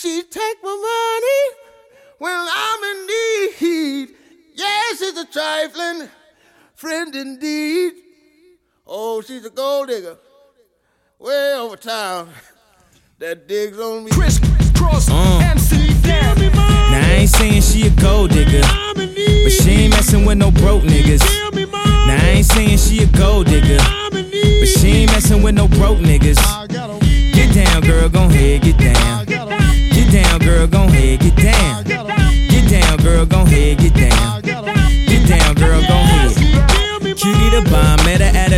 She take my money when I'm in need. Yes, she's a trifling friend indeed. Oh, she's a gold digger. Way over town. That digs on me. Chris, cross, Uh. MC, damn Now I ain't saying she a gold digger, but she ain't messing with no broke niggas. Now I ain't saying she a gold digger, but she ain't messing with no broke niggas. Get down, girl, gon' head, get down. Girl, gon' head, get down.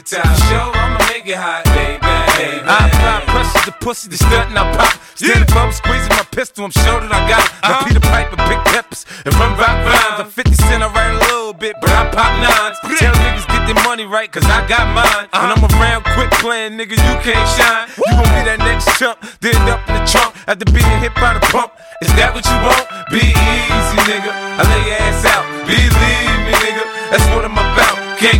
The top. Show, I'ma make it hot, baby. baby. I apply pressure to pussy, the stunt and I pop. Stand above, I'm squeezing my pistol, I'm sure that I got it. Now Peter Piper, big peppers, and run rock rhymes. I'm 50 cent, I write a little bit, but I pop nines. Tell niggas get their money right, cause I got mine. Uh-huh. When I'm around quick playing, nigga, you can't shine. You gon' be that next chump, then up in the trunk after being hit by the pump. Is that what you want? Be easy, nigga. I lay your ass out. Believe me, nigga. That's what.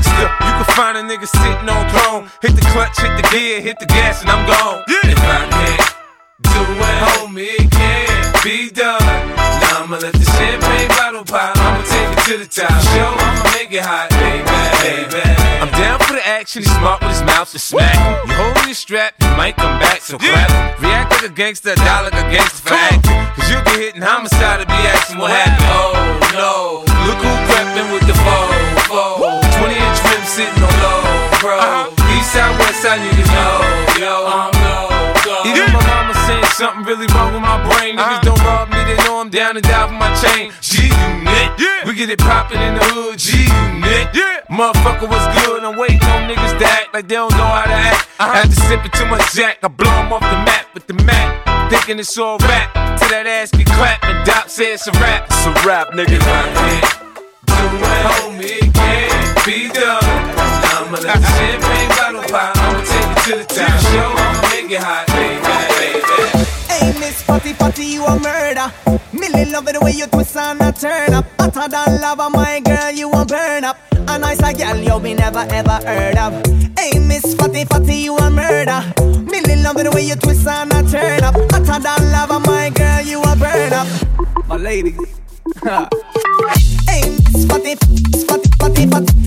Gangster. You can find a nigga sitting on throne. Hit the clutch, hit the gear, hit the gas, and I'm gone. If I can't do it, homie, it can't be done. Now I'ma let the champagne bottle pop. I'ma take it to the top. Show, I'ma make it hot, baby, baby. I'm down for the action, he's smart with his mouth to smack. You holding your strap, you might come back, so clap. React like a gangster, die like a gangster for acting. Cause you'll get hit in homicide to be asking what happened. Oh no, look who crept in with the foe, foe. 20 inch rim sitting on low, bro. Uh-huh. East side, west side, niggas know, yo, I'm no go. Even my mama saying something really wrong with my brain. Niggas uh-huh. don't rob me, they know I'm down and die for my chain. G unit, We get it poppin' in the hood, G unit. Motherfucker was good, I'm waiting on niggas to act like they don't know how to act. Uh-huh. After sipping too much Jack, I blow 'em off the map with the Mac. Thinking it's all rap, till that ass get clapped and Doc says it's a rap. It's a rap, nigga. I do it, homie, it can't be done. I'ma let the champagne bottle pop. I'ma take it to the top. Show, I'ma make it hot, baby, baby. Hey, Miss Fatty Fatty, you a murder. Millie love it the way you twist and a turn up. Hotter than lava, my girl, you a burn up. A nice a girl you be never ever heard of. Hey, Miss Fatty Fatty, you a murder. Millie love it the way you twist and a turn up. Hotter than lava, my girl, you a burn up. My ladies. Hey, Miss Fatty, Fatty, Fatty, Fatty.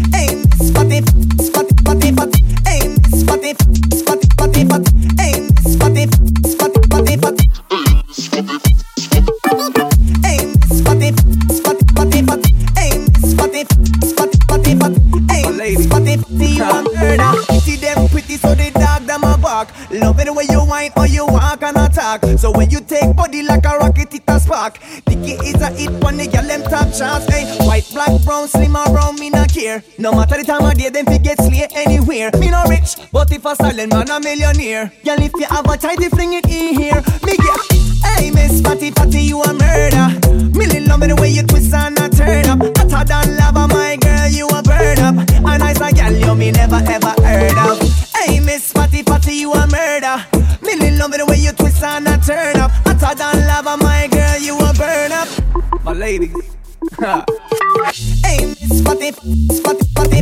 Love it the way you whine or you walk and attack. So when you take body like a rocket, it a spark. Dicky is a hit when they get them top shots. Hey, white, black, brown, slim or brown, me not care. No matter the time of day, them fi get slay anywhere. Me no rich, but if a silent man a millionaire. Girl, if you have a tidy, fling it in here. Me get. Hey, Miss Fatty Fatty, you a murder. Millie love me the way you twist and a turn up. Hotter than lava, my girl, you a burn up. A nice a girl you me never ever heard of. Hey, Miss Fatty Fatty, you a murder. Millie love me the way you twist and a turn up. I Hotter than lava, my girl, you a burn up. My ladies. hey, Miss Fatty, Fatty, Fatty,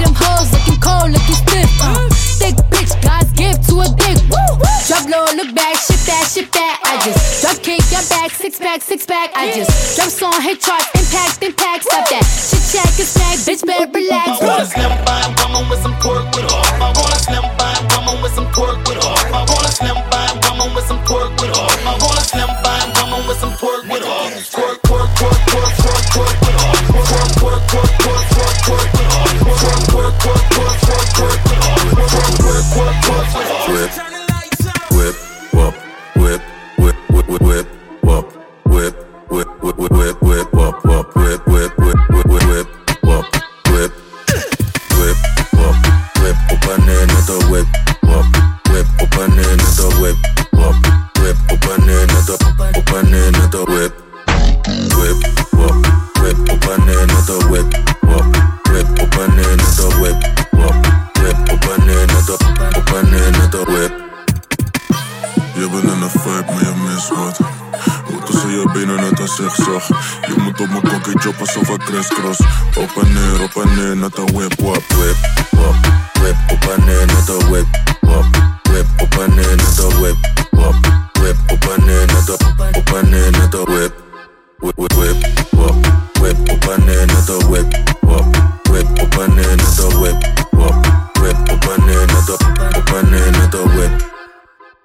them hoes looking cold, looking stiff. Uh. Thick bitch, God's gift to a dick. Woo. Drop low look back, shit that, shit that. I just drop kick your back, six pack, six pack. I just drop song, hit charts, impact, impact. Stop that. Shit check, it's smack, bitch, better relax. I wanna snap by woman with some pork with all. fingers crossed. Open it, open it, not a whip, wop, whip, wop, whip, open it, not a whip, wop, whip, open it, not a whip, wop, whip, open it, not a open it, not a whip, whip, whip, whip, wop, whip, open it, not a whip, wop, whip, open it, not a whip, wop, whip, open it, not a open it, not a whip,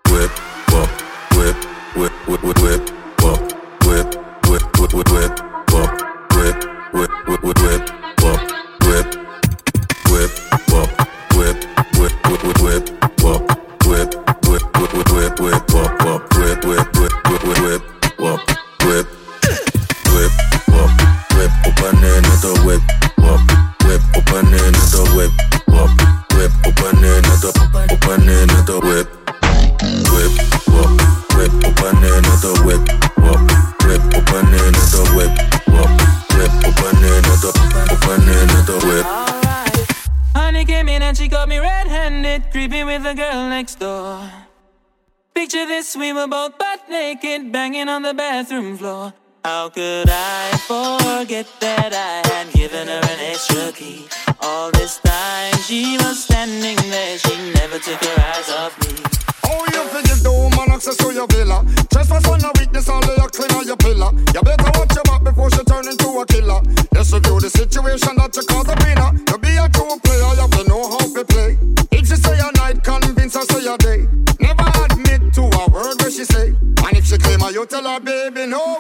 whip, wop, whip, whip, whip, whip. could I forget that I had given her an extra key? All this time she was standing there, she never took her eyes off me. Oh, you forgive the woman access to your villa. Trespass on your weakness, all your cleaner, your pillar. You better watch your back before she turn into a killer. Let's review the situation that you cause a winner. You be a true player, you have to know how to play. If she say a night, convince her say a day. Never admit to a word where she say. And if she claim her, you tell her, baby, no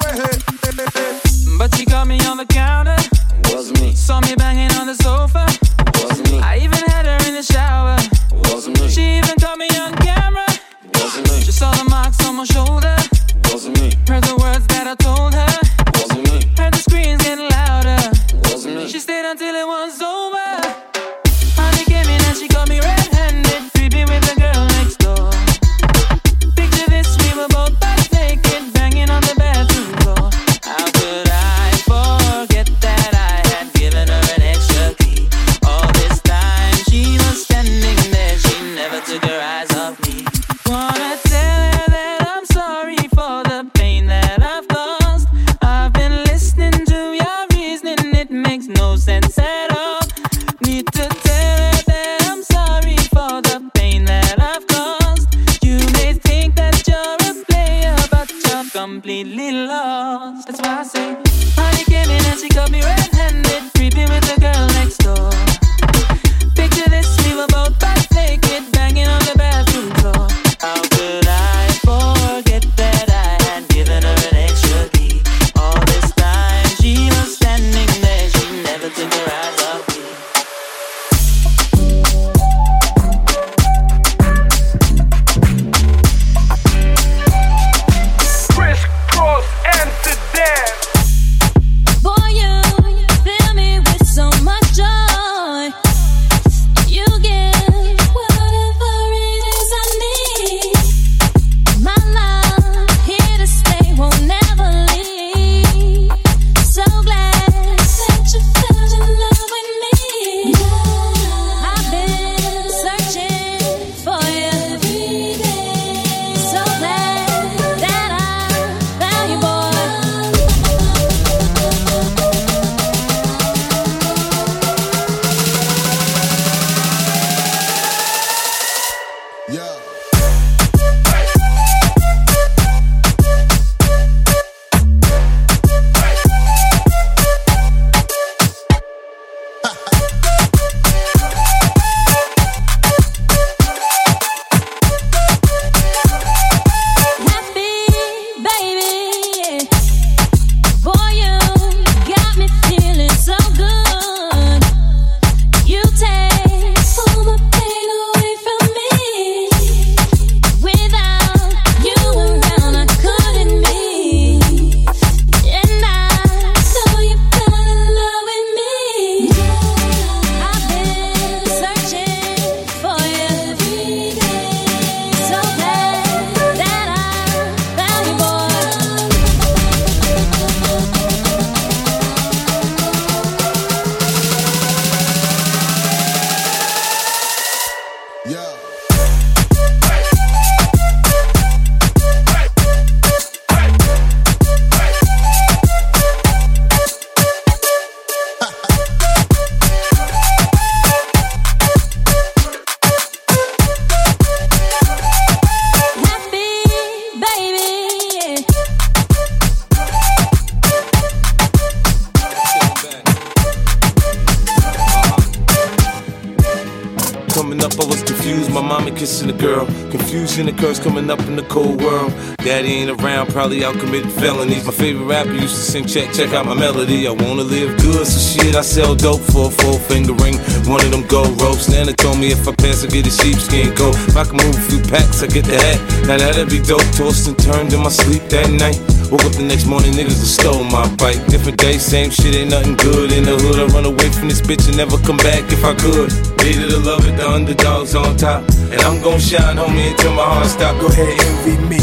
the girl. Confusion occurs coming up in the cold world. Daddy ain't around, probably out committing felonies. My favorite rapper used to sing, check, check out my melody. I wanna live good, so shit, I sell dope for a four finger ring. One of them gold ropes. Nana told me if I pass, I get a sheepskin coat. If I can move a few packs, I get the hat. Now that'd be dope. Tossed and turned in my sleep that night. Woke up the next morning, niggas have stole my bike. Different day, same shit, ain't nothing good. In the hood, I run away from this bitch and never come back if I could. Needed to love it, the underdogs on top. And I'm gon' shine, homie, until my heart stop. Go ahead, envy me.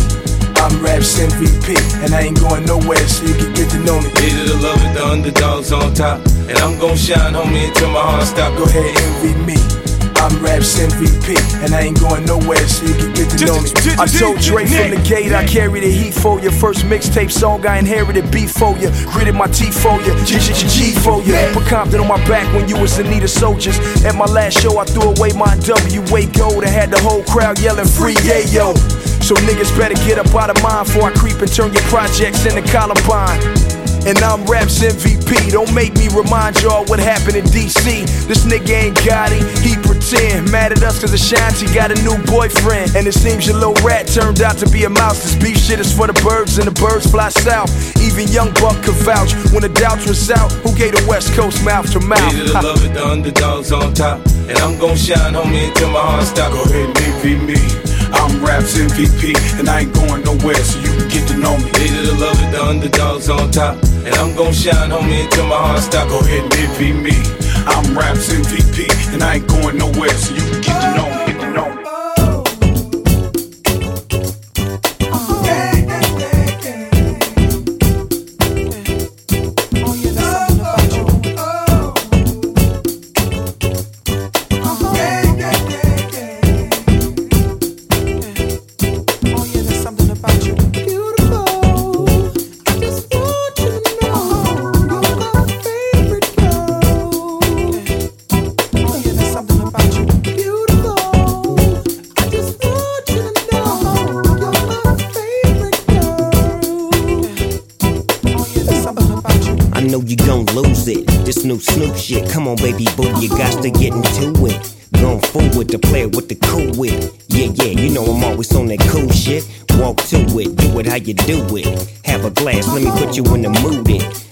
I'm Raps MVP, and I ain't going nowhere, so you can get to know me. Needed to love it, the underdogs on top. And I'm gon' shine, homie, until my heart stop. Go ahead, envy me. I'm Raps MVP, and I ain't going nowhere, so you can get to know me. I told Dre from the gate, I carry the heat for you. First mixtape song, I inherited beef for you. Gritted my teeth for you, G G G G for you. Put Compton on my back when you was in need of soldiers. At my last show, I threw away my WA gold and had the whole crowd yelling free yayo. So niggas better get up out of mine before I creep and turn your projects into Columbine. And I'm Raps MVP. Don't make me remind y'all what happened in DC. This nigga ain't got it, he pretend. Mad at us cause Ashanti got a new boyfriend. And it seems your little rat turned out to be a mouse. This beef shit is for the birds and the birds fly south. Even Young Buck could vouch when the doubts was out. Who gave the West Coast mouth to mouth? Needed to love it, the underdogs on top. And I'm gon' shine, homie, until my heart stop. Go ahead and envy me. I'm Raps MVP, and I ain't going nowhere, so you can get to know me. Needed to love it, the underdogs on top. And I'm gon' shine, homie, until my heart stop. Go ahead and envy me. I'm Raps MVP, and I ain't going nowhere, so you can get to know me. Get to know me. New Snoop shit, come on, baby boo, you got to get into it. Going forward to play with the cool wit. Yeah, yeah, you know I'm always on that cool shit. Walk to it, do it how you do it. Have a glass, let me put you in the mood. It.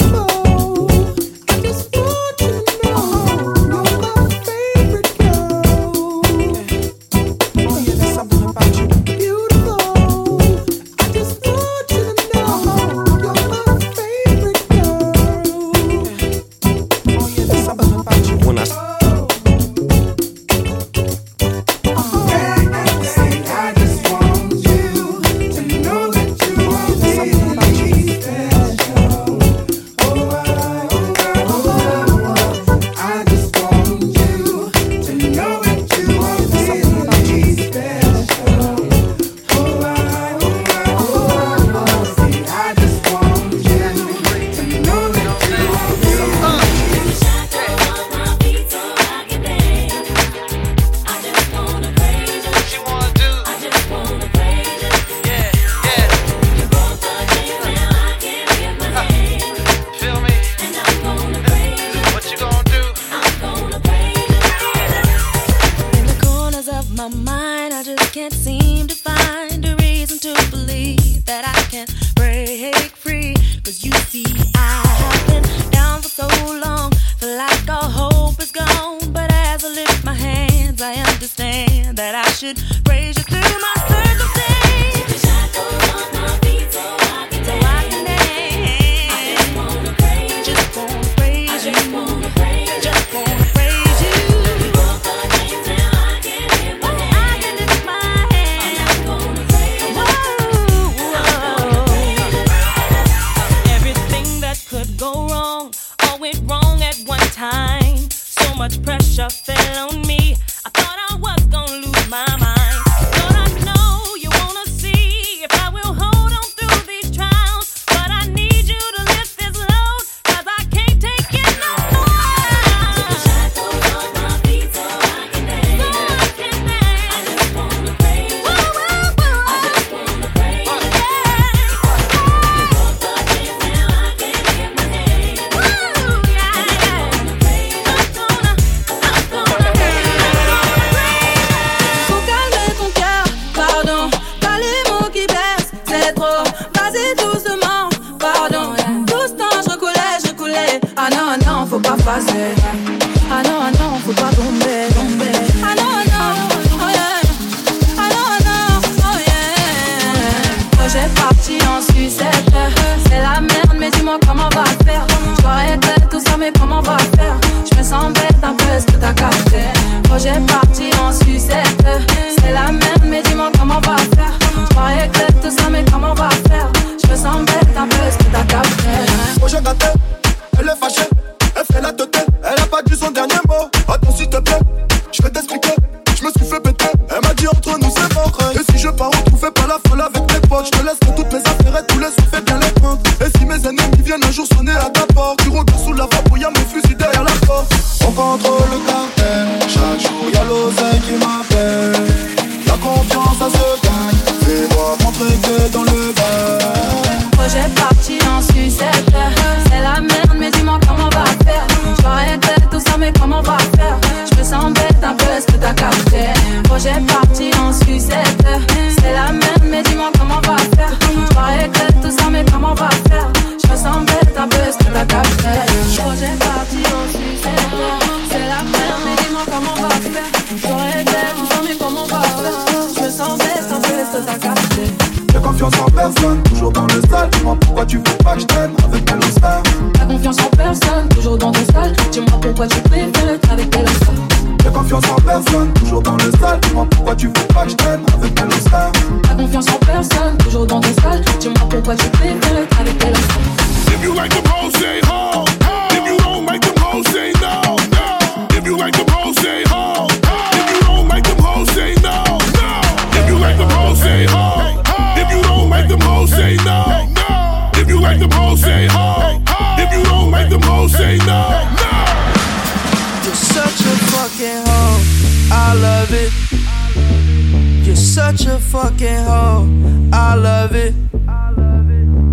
Attends s'il te plaît, je vais t'expliquer. Je me suis fait péter, elle m'a dit entre nous c'est mort. Et si je pars on pas la folle avec mes potes, je te laisserai toutes mes affaires et tous les sous, fais bien les prendre. Et si mes ennemis viennent un jour sonner à ta porte, tu regardes sous la vape, y'a mes fusils derrière la porte. On contrôle le cartel, Projet parti en sucette. C'est la merde, mais dis-moi comment on va faire. J'arrête tout ça, mais comment on va faire? Je bête un peu, est-ce que t'as? Projet confiance en personne, toujours dans le style. Dis-moi pourquoi tu veux pas que je traîne avec tes stars. T'as confiance en personne, toujours dans ton style. Dis-moi pourquoi tu préfères être avec tes stars. J'ai confiance en personne, toujours dans le style. Dis-moi pourquoi tu veux pas que je traîne avec tes stars. T'as confiance en personne, toujours dans ton style. Dis-moi pourquoi tu préfères être avec tes stars. If you like them hoes, say ho. If you don't like them hoes, say no. no. If you like them hoes, say ho. If you don't like them hoes, say no. no. If you like them hoes, say ho. Like them hoes, say no. If you like them hoes, say ho. If you don't like them hoes, say no. no. You're such a fucking hoe. I love it. You're such a fucking hoe. I love it.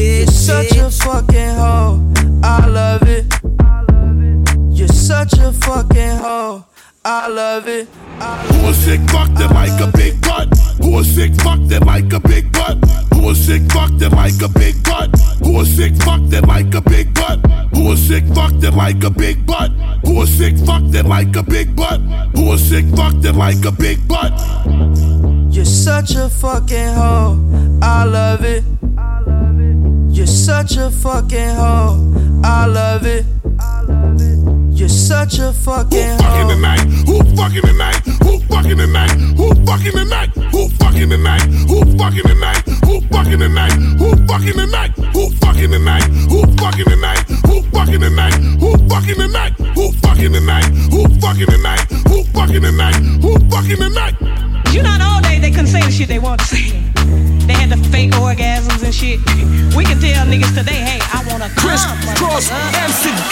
You're such a fucking hoe. I love it. You're such a fucking hoe. I love it. Who a sick fuck that like a big butt? Who a sick fuck that like a big butt? Who a sick fuck that like a big butt? Who a sick fuck that like a big butt? Who a sick fuck that like a big butt? Who a sick fuck that like a big butt? Who a sick fuck that like a big butt? You're such a fucking hoe. I love it. You're such a fucking hoe. I love it. You're such a fucking Fucking hoe. tonight? Who fucking tonight? Who fucking tonight? Who fucking tonight? Who fucking tonight? Who fucking tonight? Who fucking tonight? Who fucking tonight? Who fucking tonight? Who fucking tonight? Who fucking tonight? Who fucking tonight? Who fucking tonight? Who fucking tonight? Who fucking tonight? Who fucking tonight? You know, all day they couldn't say the shit they want to say. They had the fake orgasms and shit. We can tell niggas today, hey, I wanna Chris come. Cross Amsterdam.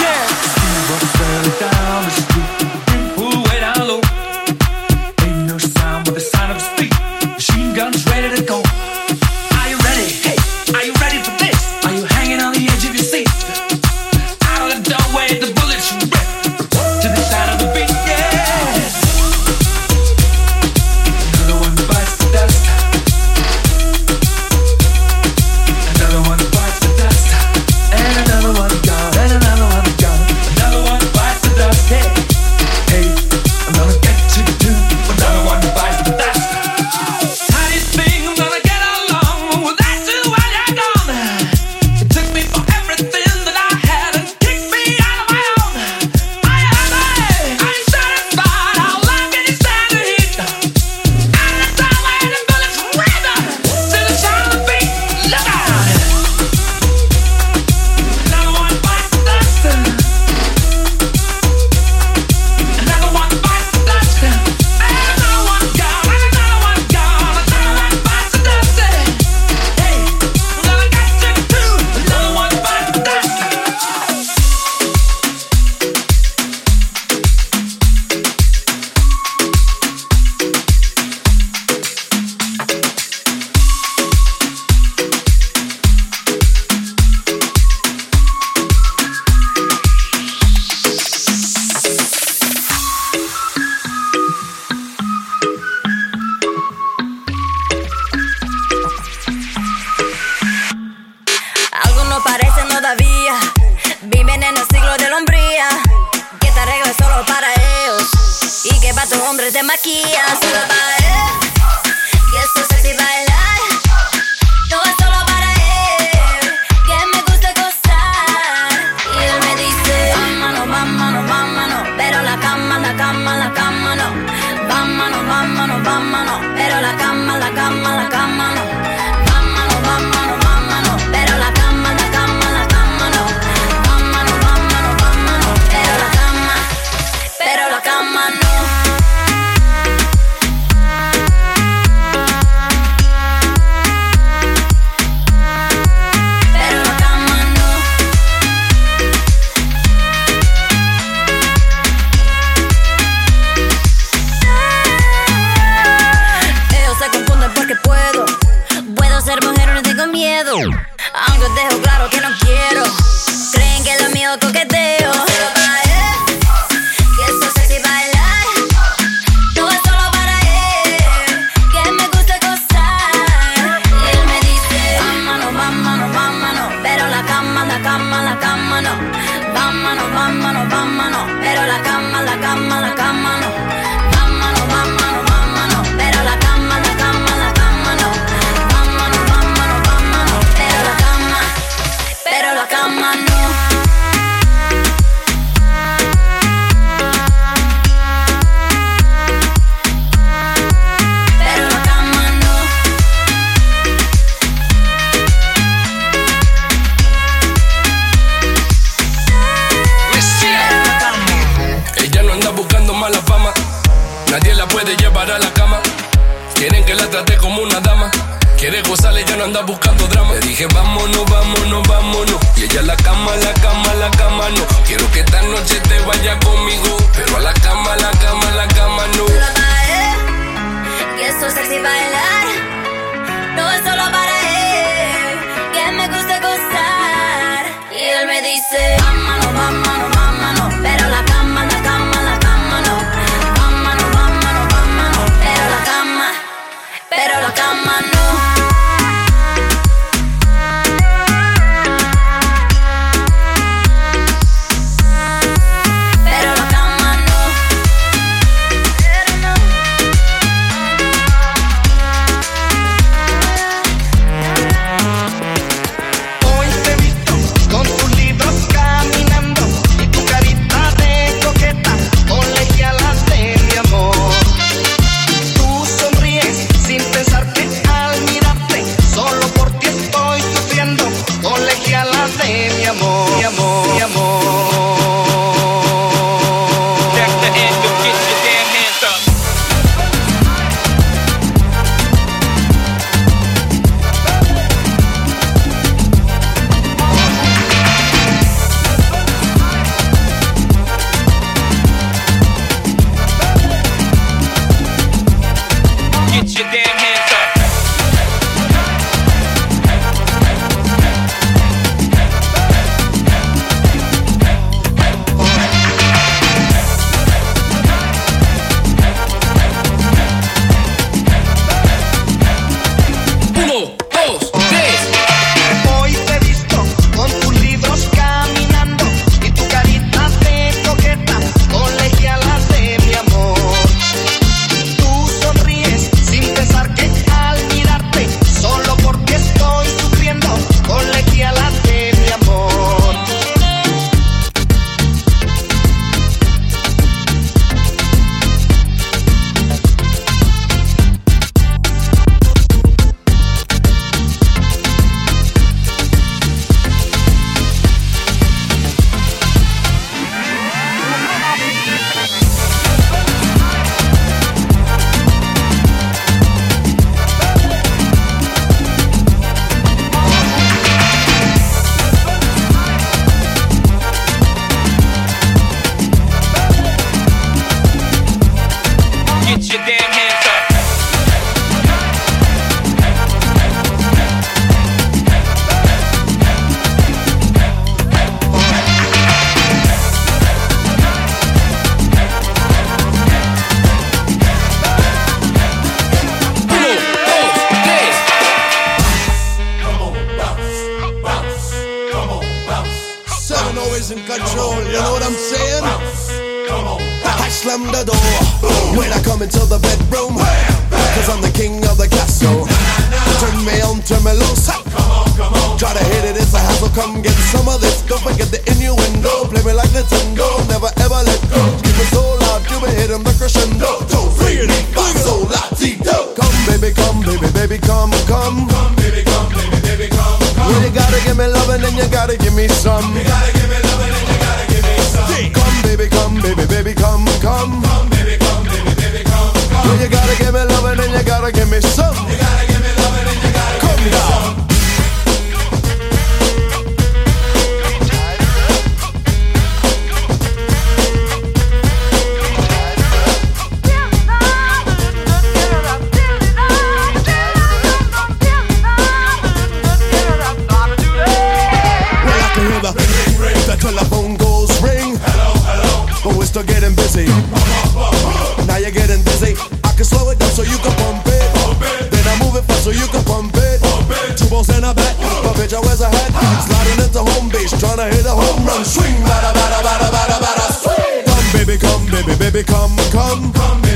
so you can pump it. Pump it. Then I move it fast so you can pump it. Pump it. Two balls in a bat, but bitch I wear a hat. Sliding into home base, trying to hit a home run. Swing, bada bada bada bada bada. Swing. Come baby, come baby, baby, come, come, come.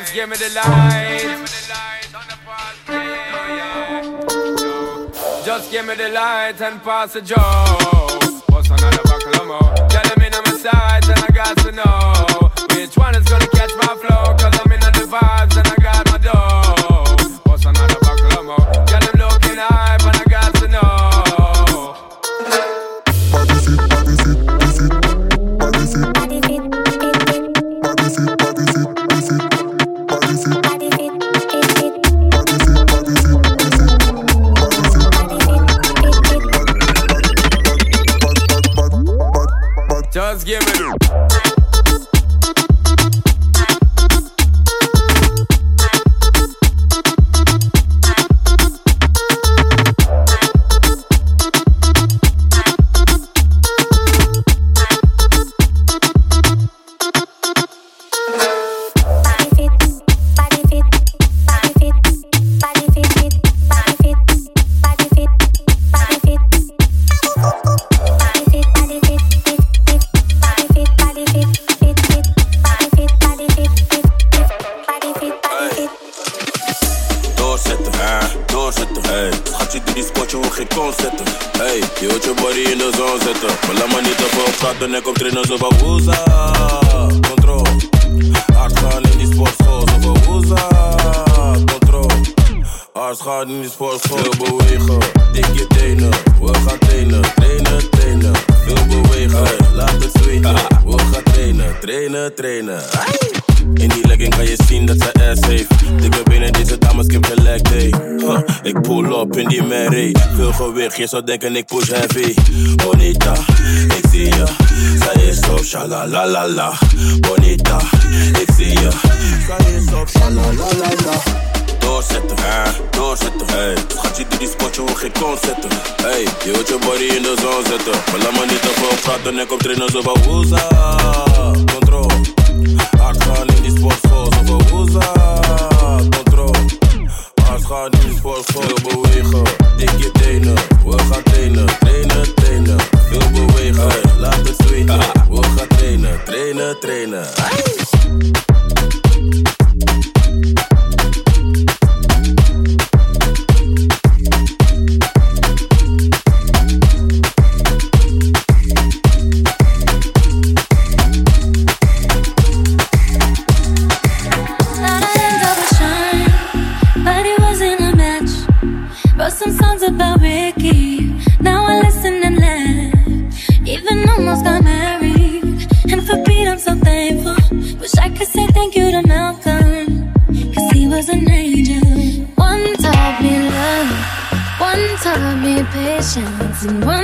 just give me the light. Just give me the light and pass the joke. What's another buckle of more? Tell them in on my sides and I got to know which one is gonna. zou denken ik push heavy. Bonita, ik zie je. Zij is op shalalalala. Bonita, ik zie je. Zij is op shalalalala. Doorzetten, hè, doorzetten, hey. Schatje, doe die spotje, hoog geen zetten. Hey, je wilt je body in de zon zetten. Maar laat me niet te veel praten, ik kom trainen zo van woeza. Control. Bye. passions and why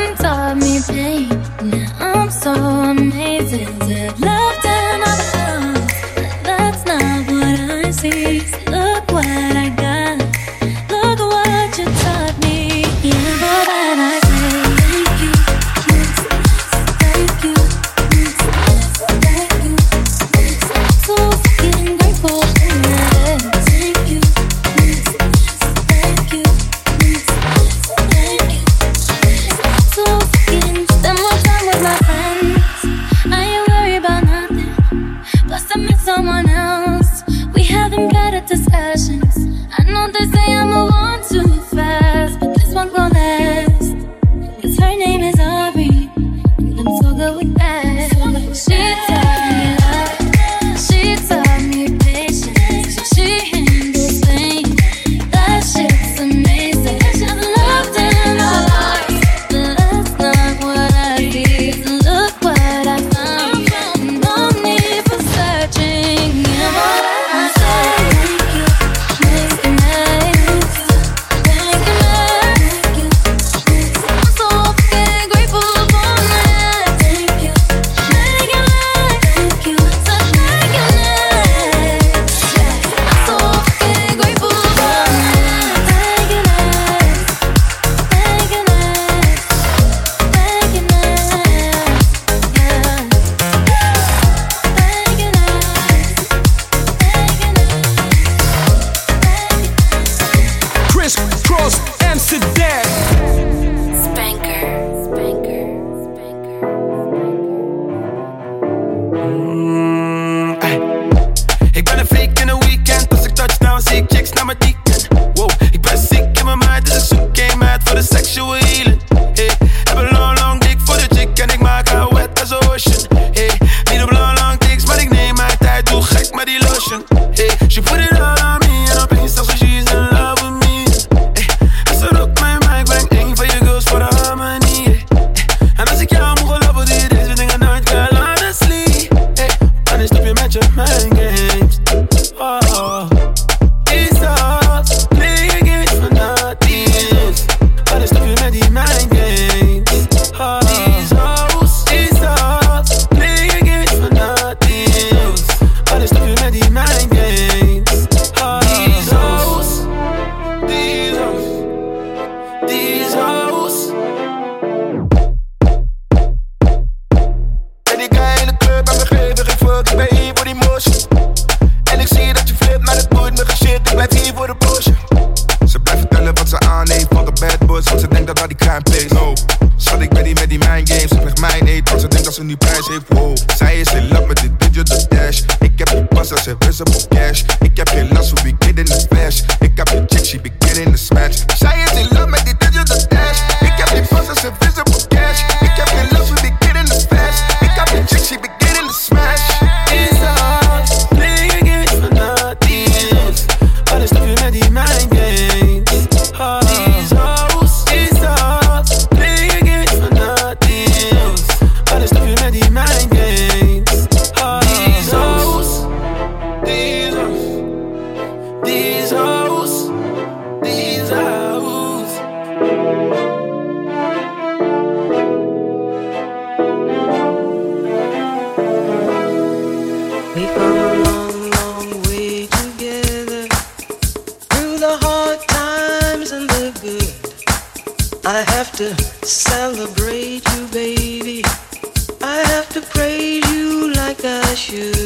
like